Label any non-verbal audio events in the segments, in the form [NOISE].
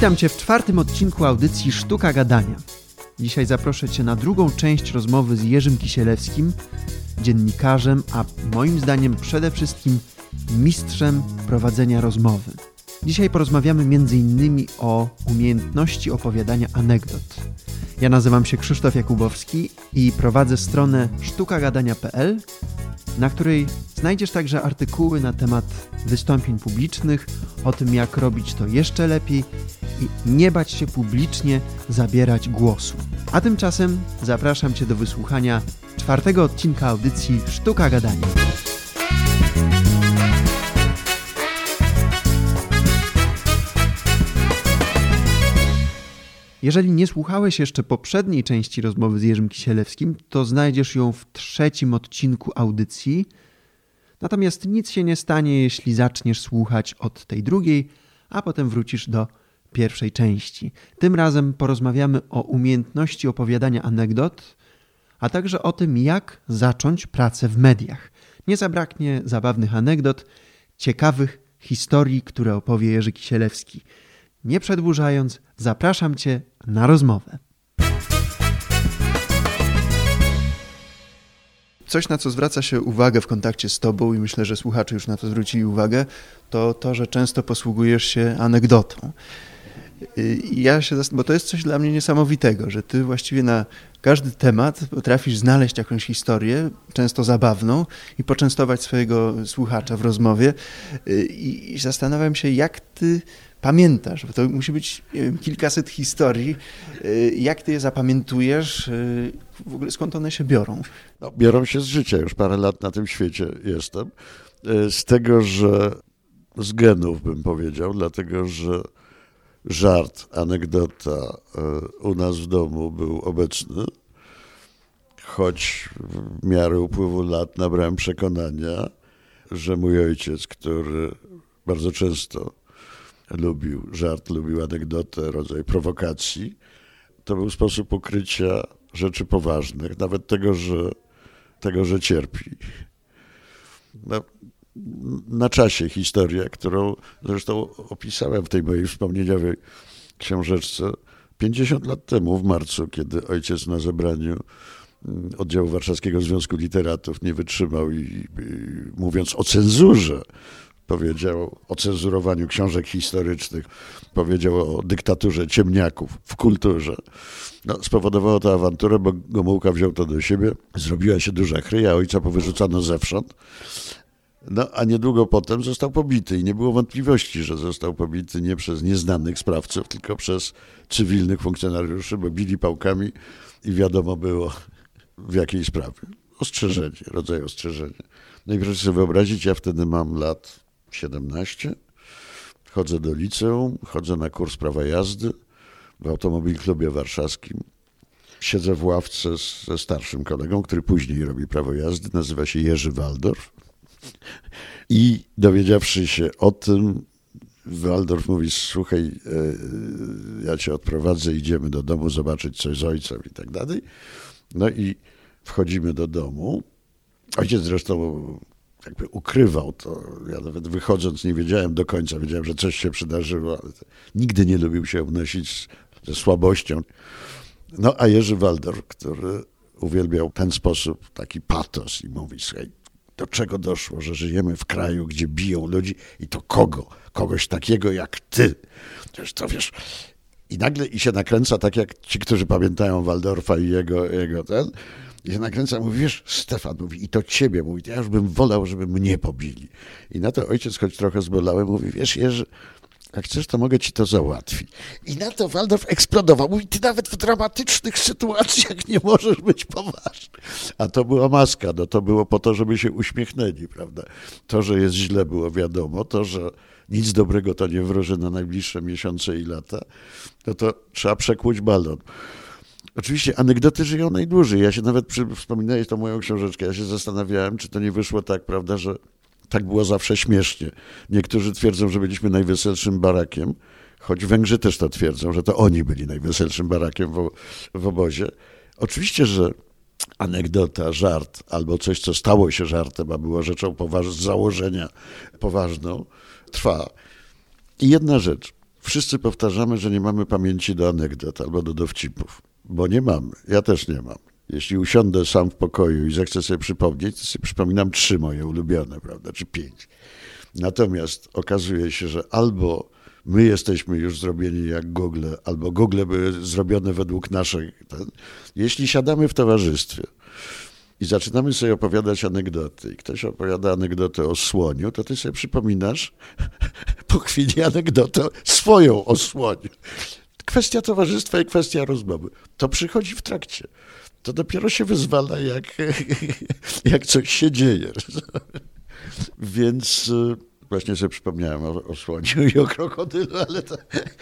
Witam Cię w czwartym odcinku audycji Sztuka Gadania. Dzisiaj zaproszę Cię na drugą część rozmowy z Jerzym Kisielewskim, dziennikarzem, a moim zdaniem przede wszystkim mistrzem prowadzenia rozmowy. Dzisiaj porozmawiamy m.in. o umiejętności opowiadania anegdot. Ja nazywam się Krzysztof Jakubowski i prowadzę stronę sztukagadania.pl, na której znajdziesz także artykuły na temat wystąpień publicznych, o tym jak robić to jeszcze lepiej i nie bać się publicznie zabierać głosu. A tymczasem zapraszam Cię do wysłuchania czwartego odcinka audycji Sztuka Gadania. Jeżeli nie słuchałeś jeszcze poprzedniej części rozmowy z Jerzym Kisielewskim, to znajdziesz ją w trzecim odcinku audycji. Natomiast nic się nie stanie, jeśli zaczniesz słuchać od tej drugiej, a potem wrócisz do pierwszej części. Tym razem porozmawiamy o umiejętności opowiadania anegdot, a także o tym, jak zacząć pracę w mediach. Nie zabraknie zabawnych anegdot, ciekawych historii, które opowie Jerzy Kisielewski. Nie przedłużając, zapraszam Cię na rozmowę. Coś, na co zwraca się uwagę w kontakcie z Tobą, i myślę, że słuchacze już na to zwrócili uwagę, to to, że często posługujesz się anegdotą. Ja się, bo to jest coś dla mnie niesamowitego, że ty właściwie na każdy temat potrafisz znaleźć jakąś historię, często zabawną, i poczęstować swojego słuchacza w rozmowie. I zastanawiam się, jak ty pamiętasz, bo to musi być wiem, kilkaset historii. Jak ty je zapamiętujesz? W ogóle skąd one się biorą? No, biorą się z życia. Już parę lat na tym świecie jestem. Z tego, że z genów bym powiedział, dlatego że żart, anegdota e, u nas w domu był obecny, choć w miarę upływu lat nabrałem przekonania, że mój ojciec, który bardzo często lubił żart, lubił anegdotę, rodzaj prowokacji, to był sposób ukrycia rzeczy poważnych, nawet tego, że, tego, że cierpi. No, na czasie historia, którą zresztą opisałem w tej mojej wspomnieniowej książeczce. 50 lat temu w marcu, kiedy ojciec na zebraniu mm, oddziału Warszawskiego Związku Literatów nie wytrzymał i, i mówiąc o cenzurze, powiedział o cenzurowaniu książek historycznych, powiedział o dyktaturze ciemniaków w kulturze. No, spowodowało to awanturę, bo Gomułka wziął to do siebie, zrobiła się duża chryja, ojca powyrzucano zewsząd, no, a niedługo potem został pobity i nie było wątpliwości, że został pobity nie przez nieznanych sprawców, tylko przez cywilnych funkcjonariuszy, bo bili pałkami i wiadomo było w jakiej sprawie. Ostrzeżenie, rodzaj ostrzeżenia. No i proszę sobie wyobrazić, ja wtedy mam lat 17, chodzę do liceum, chodzę na kurs prawa jazdy w Automobil Klubie Warszawskim. Siedzę w ławce ze starszym kolegą, który później robi prawo jazdy, nazywa się Jerzy Waldorf. I dowiedziawszy się o tym, Waldorf mówi, słuchaj, e, ja cię odprowadzę, idziemy do domu zobaczyć coś z ojcem i tak dalej. No i wchodzimy do domu. Ojciec zresztą jakby ukrywał to. Ja nawet wychodząc nie wiedziałem do końca, wiedziałem, że coś się przydarzyło, ale nigdy nie lubił się obnosić ze słabością. No a Jerzy Waldorf, który uwielbiał ten sposób, taki patos i mówi, słuchaj, do czego doszło, że żyjemy w kraju, gdzie biją ludzi i to kogo? Kogoś takiego jak ty. Przecież to wiesz. I nagle i się nakręca tak jak ci, którzy pamiętają Waldorfa i jego, jego ten. I się nakręca, mówi, wiesz, Stefan mówi, i to ciebie, mówi, ja już bym wolał, żeby mnie pobili. I na to ojciec, choć trochę zbolałem, mówi, wiesz, Jerzy, jak chcesz, to mogę ci to załatwić. I na to Waldorf eksplodował. Mówi, ty nawet w dramatycznych sytuacjach nie możesz być poważny. A to była maska, no to było po to, żeby się uśmiechnęli, prawda? To, że jest źle było wiadomo, to, że nic dobrego to nie wróży na najbliższe miesiące i lata, no to trzeba przekłuć balon. Oczywiście anegdoty żyją najdłużej. Ja się nawet, przy, wspominałeś tą moją książeczkę, ja się zastanawiałem, czy to nie wyszło tak, prawda, że tak było zawsze śmiesznie. Niektórzy twierdzą, że byliśmy najweselszym barakiem, choć Węgrzy też to twierdzą, że to oni byli najweselszym barakiem w, w obozie. Oczywiście, że anegdota, żart albo coś, co stało się żartem, a było rzeczą poważ- z założenia poważną, trwa. I jedna rzecz. wszyscy powtarzamy, że nie mamy pamięci do anegdot albo do dowcipów, bo nie mamy. Ja też nie mam. Jeśli usiądę sam w pokoju i zechcę sobie przypomnieć, to sobie przypominam trzy moje ulubione, prawda, czy pięć. Natomiast okazuje się, że albo my jesteśmy już zrobieni jak Google, albo Google były zrobione według. Ten. Jeśli siadamy w towarzystwie i zaczynamy sobie opowiadać anegdoty, i ktoś opowiada anegdotę o słoniu, to ty sobie przypominasz [LAUGHS] po chwili anegdotę swoją o słoniu. Kwestia towarzystwa i kwestia rozmowy. To przychodzi w trakcie. To dopiero się wyzwala, jak, [LAUGHS] jak coś się dzieje. [LAUGHS] Więc y, właśnie sobie przypomniałem o, o słoniu i o krokodylu, ale to,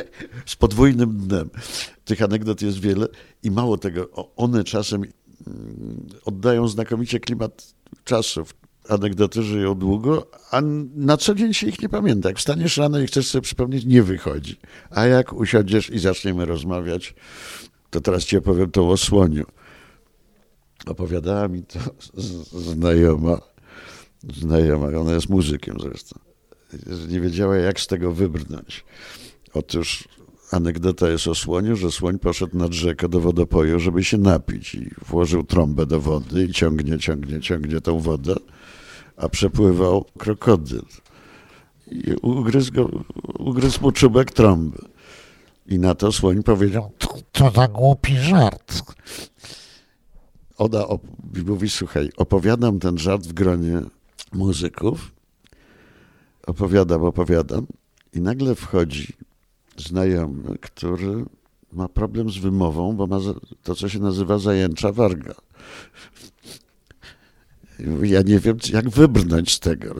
[LAUGHS] z podwójnym dnem. Tych anegdot jest wiele i mało tego, one czasem mm, oddają znakomicie klimat czasów. Anegdoty żyją długo, a na co dzień się ich nie pamięta. Jak wstaniesz rano i chcesz sobie przypomnieć, nie wychodzi. A jak usiądziesz i zaczniemy rozmawiać, to teraz ci opowiem to o słoniu. Opowiadała mi to znajoma, znajoma, ona jest muzykiem zresztą, nie wiedziała jak z tego wybrnąć. Otóż anegdota jest o słoniu, że słoń poszedł nad rzekę do wodopoju, żeby się napić i włożył trąbę do wody i ciągnie, ciągnie, ciągnie tą wodę, a przepływał krokodyl. I ugryzł, go, ugryzł mu czubek trąby. I na to słoń powiedział, to, za głupi żart. Ona op- mówi, słuchaj, opowiadam ten żart w gronie muzyków, opowiadam, opowiadam i nagle wchodzi znajomy, który ma problem z wymową, bo ma to, co się nazywa zajęcza warga. Ja nie wiem, jak wybrnąć z tego.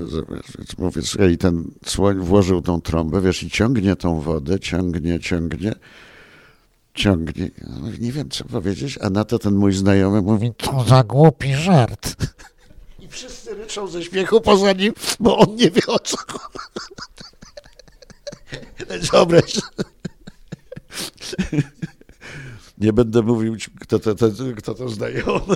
Więc mówię, słuchaj, ten słoń włożył tą trąbę, wiesz, i ciągnie tą wodę, ciągnie, ciągnie, ciągnie. Nie wiem, co powiedzieć, a na to ten mój znajomy mówi, To za głupi żart. [LAUGHS] i wszyscy ryczą ze śmiechu poza nim, bo on nie wie o co. [LAUGHS] Wyobraź. Nie będę mówił, kto to, to, kto to znajomy.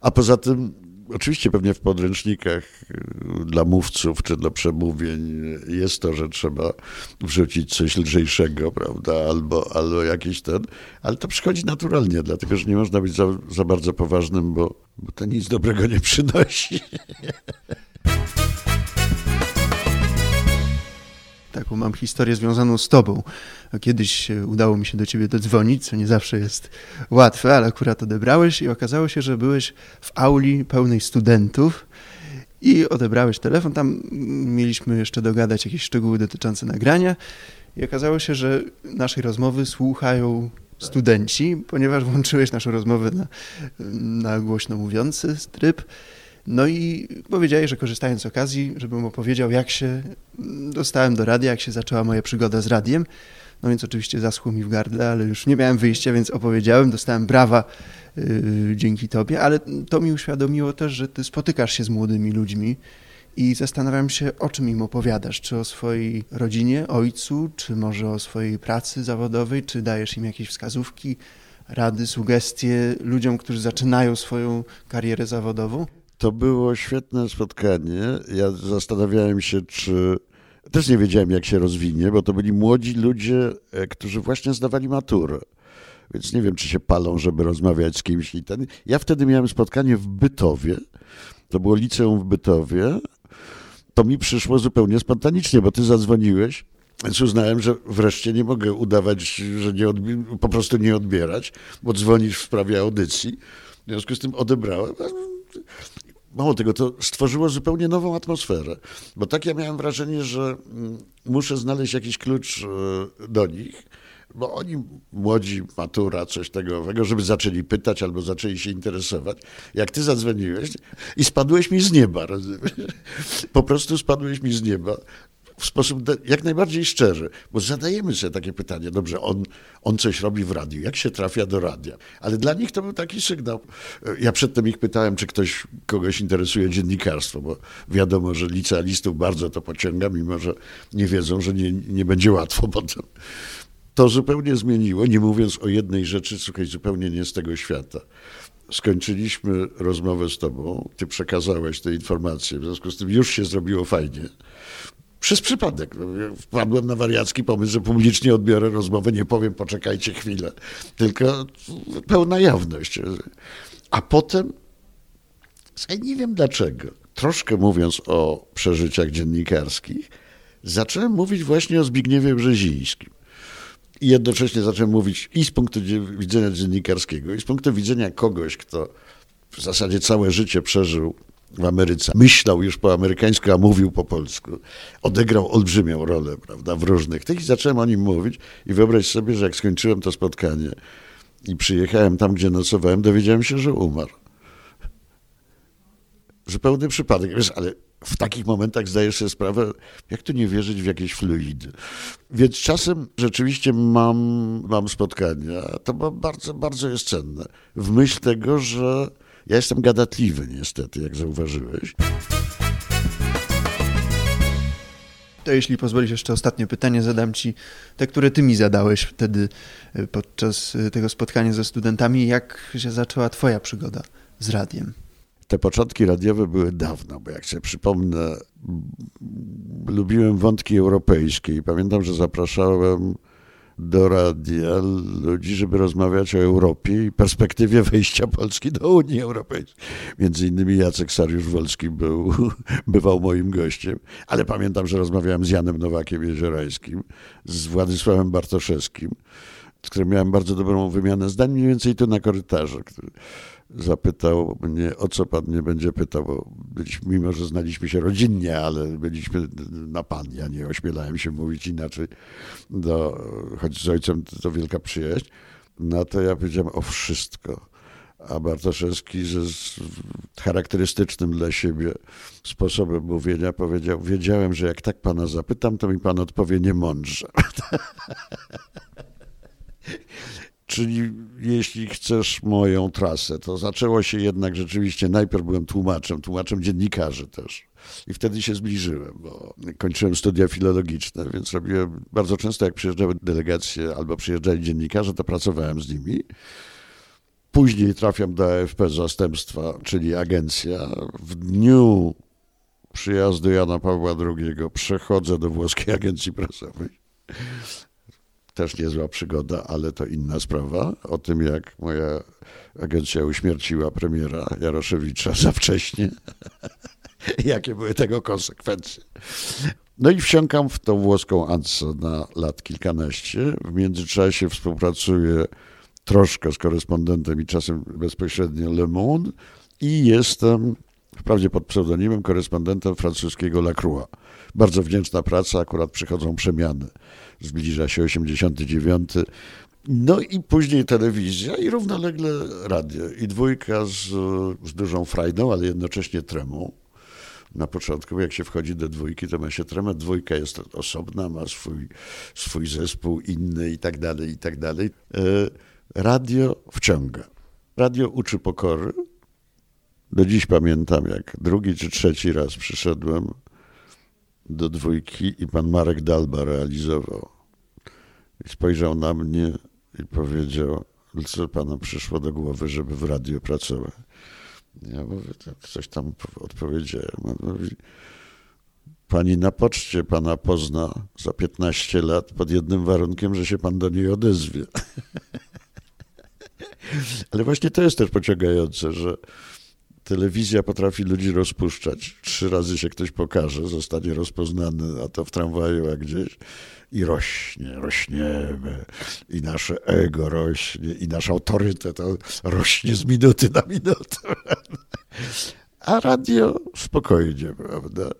A poza tym, oczywiście pewnie w podręcznikach y, dla mówców czy dla przemówień jest to, że trzeba wrzucić coś lżejszego, prawda, albo, albo jakiś ten, ale to przychodzi naturalnie, dlatego że nie można być za, za bardzo poważnym, bo, bo to nic dobrego nie przynosi. [LAUGHS] Taką mam historię związaną z tobą. Kiedyś e, udało mi się do ciebie dodzwonić, co nie zawsze jest łatwe, ale akurat odebrałeś i okazało się, że byłeś w auli pełnej studentów i odebrałeś telefon. Tam mieliśmy jeszcze dogadać jakieś szczegóły dotyczące nagrania i okazało się, że naszej rozmowy słuchają studenci, ponieważ włączyłeś naszą rozmowę na, na głośno mówiący tryb. No i powiedziałeś, że korzystając z okazji, żebym opowiedział, jak się dostałem do radia, jak się zaczęła moja przygoda z radiem. No więc oczywiście zaschło mi w gardle, ale już nie miałem wyjścia, więc opowiedziałem, dostałem brawa yy, dzięki tobie, ale to mi uświadomiło też, że ty spotykasz się z młodymi ludźmi i zastanawiam się, o czym im opowiadasz. Czy o swojej rodzinie, ojcu, czy może o swojej pracy zawodowej, czy dajesz im jakieś wskazówki, rady, sugestie ludziom, którzy zaczynają swoją karierę zawodową? To było świetne spotkanie. Ja zastanawiałem się, czy. Też nie wiedziałem, jak się rozwinie, bo to byli młodzi ludzie, e, którzy właśnie zdawali maturę. Więc nie wiem, czy się palą, żeby rozmawiać z kimś. I ten. Ja wtedy miałem spotkanie w Bytowie. To było liceum w Bytowie. To mi przyszło zupełnie spontanicznie, bo ty zadzwoniłeś. Więc uznałem, że wreszcie nie mogę udawać, że nie odbi- po prostu nie odbierać, bo dzwonisz w sprawie audycji. W związku z tym odebrałem. Mało tego, to stworzyło zupełnie nową atmosferę, bo tak ja miałem wrażenie, że mm, muszę znaleźć jakiś klucz e, do nich, bo oni młodzi, matura, coś tego owego, żeby zaczęli pytać albo zaczęli się interesować. Jak ty zadzwoniłeś i spadłeś mi z nieba, po prostu spadłeś mi z nieba w sposób jak najbardziej szczery, bo zadajemy sobie takie pytanie, dobrze, on, on coś robi w radiu, jak się trafia do radia? Ale dla nich to był taki sygnał. Ja przedtem ich pytałem, czy ktoś, kogoś interesuje dziennikarstwo, bo wiadomo, że licealistów bardzo to pociąga, mimo że nie wiedzą, że nie, nie będzie łatwo [LAUGHS] potem. To zupełnie zmieniło, nie mówiąc o jednej rzeczy, słuchaj, zupełnie nie z tego świata. Skończyliśmy rozmowę z tobą, ty przekazałeś te informacje, w związku z tym już się zrobiło fajnie Przez przypadek. Wpadłem na wariacki pomysł, że publicznie odbiorę rozmowę, nie powiem, poczekajcie chwilę, tylko pełna jawność. A potem, nie wiem dlaczego, troszkę mówiąc o przeżyciach dziennikarskich, zacząłem mówić właśnie o Zbigniewie Brzezińskim. I jednocześnie zacząłem mówić i z punktu widzenia dziennikarskiego, i z punktu widzenia kogoś, kto w zasadzie całe życie przeżył w Ameryce. Myślał już po amerykańsku, a mówił po polsku. Odegrał olbrzymią rolę, prawda, w różnych tych i zacząłem o nim mówić i wyobraź sobie, że jak skończyłem to spotkanie i przyjechałem tam, gdzie nocowałem, dowiedziałem się, że umarł. Zupełny przypadek, wiesz, ale w takich momentach zdajesz sobie sprawę, jak tu nie wierzyć w jakieś fluidy. Więc czasem rzeczywiście mam, mam spotkania, to bardzo, bardzo jest cenne. W myśl tego, że ja jestem gadatliwy niestety, jak zauważyłeś. To jeśli pozwolisz, jeszcze ostatnie pytanie zadam ci, te, które ty mi zadałeś wtedy e, podczas e, tego spotkania ze studentami. Jak się zaczęła twoja przygoda z radiem? Te początki radiowe były dawno, bo jak sobie przypomnę, lubiłem wątki europejskie i pamiętam, że zapraszałem do radia ludzi, żeby rozmawiać o Europie i perspektywie wejścia Polski do Unii Europejskiej. Między innymi Jacek Sariusz-Wolski był, [LAUGHS] bywał moim gościem, ale pamiętam, że rozmawiałem z Janem Nowakiem Jeziorańskim, z Władysławem Bartoszewskim, z którym miałem bardzo dobrą wymianę zdań, mniej więcej tu na korytarzu, który zapytał mnie, o co pan mnie będzie pytał, bo byliśmy, mimo że znaliśmy się rodzinnie, ale byliśmy na pan. Ja nie ośmielałem się mówić inaczej, do, choć z ojcem to, wielka przyjaźń. No to ja powiedziałem o wszystko. A Bartoszewski ze charakterystycznym dla siebie sposobem mówienia powiedział, wiedziałem, że jak tak pana zapytam, to mi pan odpowie niemądrze. [LAUGHS] Czyli jeśli chcesz moją trasę, to zaczęło się jednak rzeczywiście, najpierw byłem tłumaczem, tłumaczem dziennikarzy też. I wtedy się zbliżyłem, bo kończyłem studia filologiczne, więc robiłem bardzo często, jak przyjeżdżały delegacje albo przyjeżdżali dziennikarze, to pracowałem z nimi. Później trafiam do AFP Zastępstwa, czyli agencja. W dniu przyjazdu Jana Pawła II przechodzę do włoskiej [LAUGHS] agencji prasowej też niezła przygoda, ale to inna sprawa. O tym, jak moja agencja uśmierciła premiera Jaroszewicza za wcześnie. [LAUGHS] Jakie były tego konsekwencje. No i wsiąkam w tą włoską Ansę na lat kilkanaście. W międzyczasie współpracuję troszkę z korespondentem i czasem bezpośrednio Le Monde i jestem, wprawdzie pod pseudonimem, korespondentem francuskiego Lacroix. Bardzo wdzięczna praca, akurat przychodzą przemiany zbliża się 89. No i później telewizja i równolegle radio. I dwójka z, z dużą frajdą, ale jednocześnie tremą. Na początku, jak się wchodzi do dwójki, to ma się tremę. Dwójka jest osobna, ma swój, swój zespół inny i tak dalej, i tak dalej. E, radio wciąga. Radio uczy pokory. Do dziś pamiętam, jak drugi czy trzeci raz przyszedłem do dwójki i pan Marek Dalba realizował. I spojrzał na mnie i powiedział, co panu przyszło do głowy, żeby w radio pracować? Ja mówię, tak, coś tam odpowiedziałem. Mówi, pani na poczcie pana pozna za 15 lat pod jednym warunkiem, że się pan do niej odezwie. [LAUGHS] Ale właśnie to jest też pociągające, że telewizja potrafi ludzi rozpuszczać. Trzy razy się ktoś pokaże, zostanie rozpoznany, a to w tramwaju, a gdzieś i rośnie, rośniemy i nasze ego rośnie i nasz autorytet rośnie z minuty na minutę. [LAUGHS] A radio spokojnie, prawda?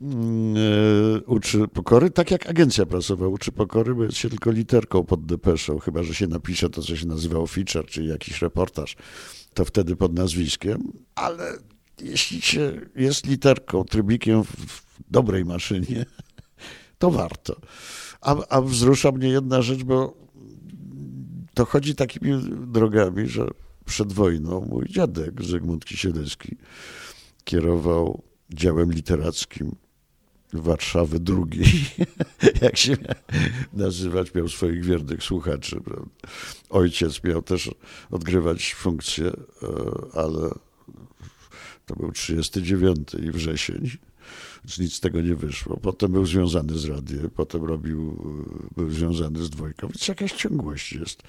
Mm, e, uczy pokory, tak jak agencja prasowa uczy pokory, bo jest się tylko literką pod depeszą, chyba że się napisze to, co się nazywa feature, czyli jakiś reportaż to wtedy pod nazwiskiem, ale jeśli się jest literką, trybikiem w dobrej maszynie, [LAUGHS] to warto. A, a wzrusza mnie jedna rzecz, bo to chodzi takimi drogami, że przed wojną mój dziadek Zygmunt Kisielewski kierował działem literackim Warszawy drugiej, [LAUGHS] jak się nazywać, miał swoich wiernych słuchaczy. Ojciec miał też odgrywać funkcję, e, ale to był 39 i wrzesień Więc nic z tego nie wyszło. Potem był związany z radiem, potem robił, był związany z dwójką, więc jakaś ciągłość jest.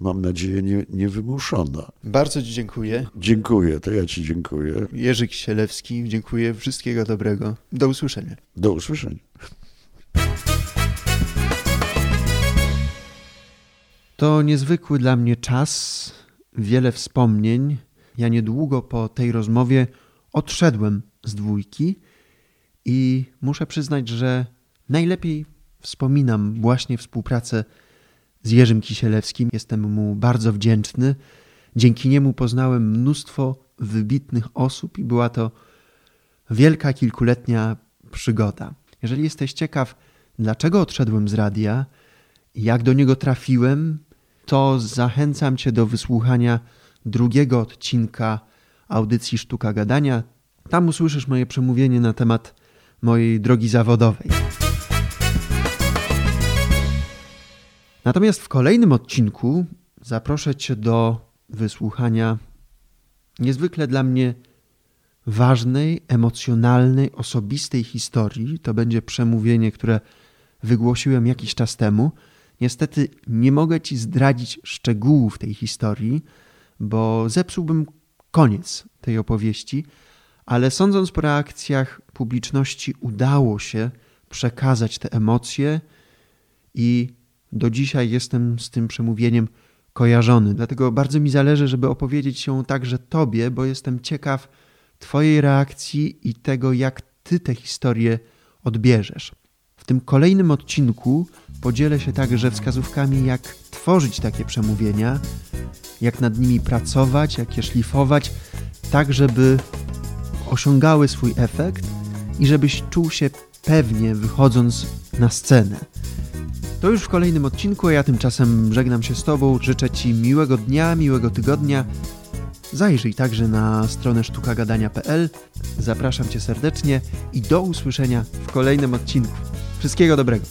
Mam nadzieję nie, niewymuszona. Bardzo Ci dziękuję. Dziękuję, to ja Ci dziękuję. Jerzy Kisielewski, dziękuję. Wszystkiego dobrego. Do usłyszenia. Do usłyszenia. To niezwykły dla mnie czas, wiele wspomnień. Ja niedługo po tej rozmowie odszedłem z dwójki i muszę przyznać, że najlepiej wspominam właśnie współpracę z Jerzym Kisielewskim. Jestem mu bardzo wdzięczny. Dzięki niemu poznałem mnóstwo wybitnych osób i była to wielka kilkuletnia przygoda. Jeżeli jesteś ciekaw, dlaczego odszedłem z radia, jak do niego trafiłem, to zachęcam Cię do wysłuchania drugiego odcinka audycji Sztuka Gadania. Tam usłyszysz moje przemówienie na temat mojej drogi zawodowej. Natomiast w kolejnym odcinku zaproszę Cię do wysłuchania niezwykle dla mnie ważnej, emocjonalnej, osobistej historii. To będzie przemówienie, które wygłosiłem jakiś czas temu. Niestety nie mogę Ci zdradzić szczegółów tej historii, bo zepsułbym koniec tej opowieści, ale sądząc po reakcjach publiczności, udało się przekazać te emocje i do dzisiaj jestem z tym przemówieniem kojarzony. Dlatego bardzo mi zależy, żeby opowiedzieć się także Tobie, bo jestem ciekaw Twojej reakcji i tego, jak Ty tę historię odbierzesz. W tym kolejnym odcinku podzielę się także wskazówkami, jak tworzyć takie przemówienia, jak nad nimi pracować, jak je szlifować, tak żeby osiągały swój efekt i żebyś czuł się pewnie wychodząc na scenę. To już w kolejnym odcinku, a ja tymczasem żegnam się z Tobą. Życzę Ci miłego dnia, miłego tygodnia. Zajrzyj także na stronę sztukagadania.pl. Zapraszam Cię serdecznie i do usłyszenia w kolejnym odcinku. Wszystkiego dobrego.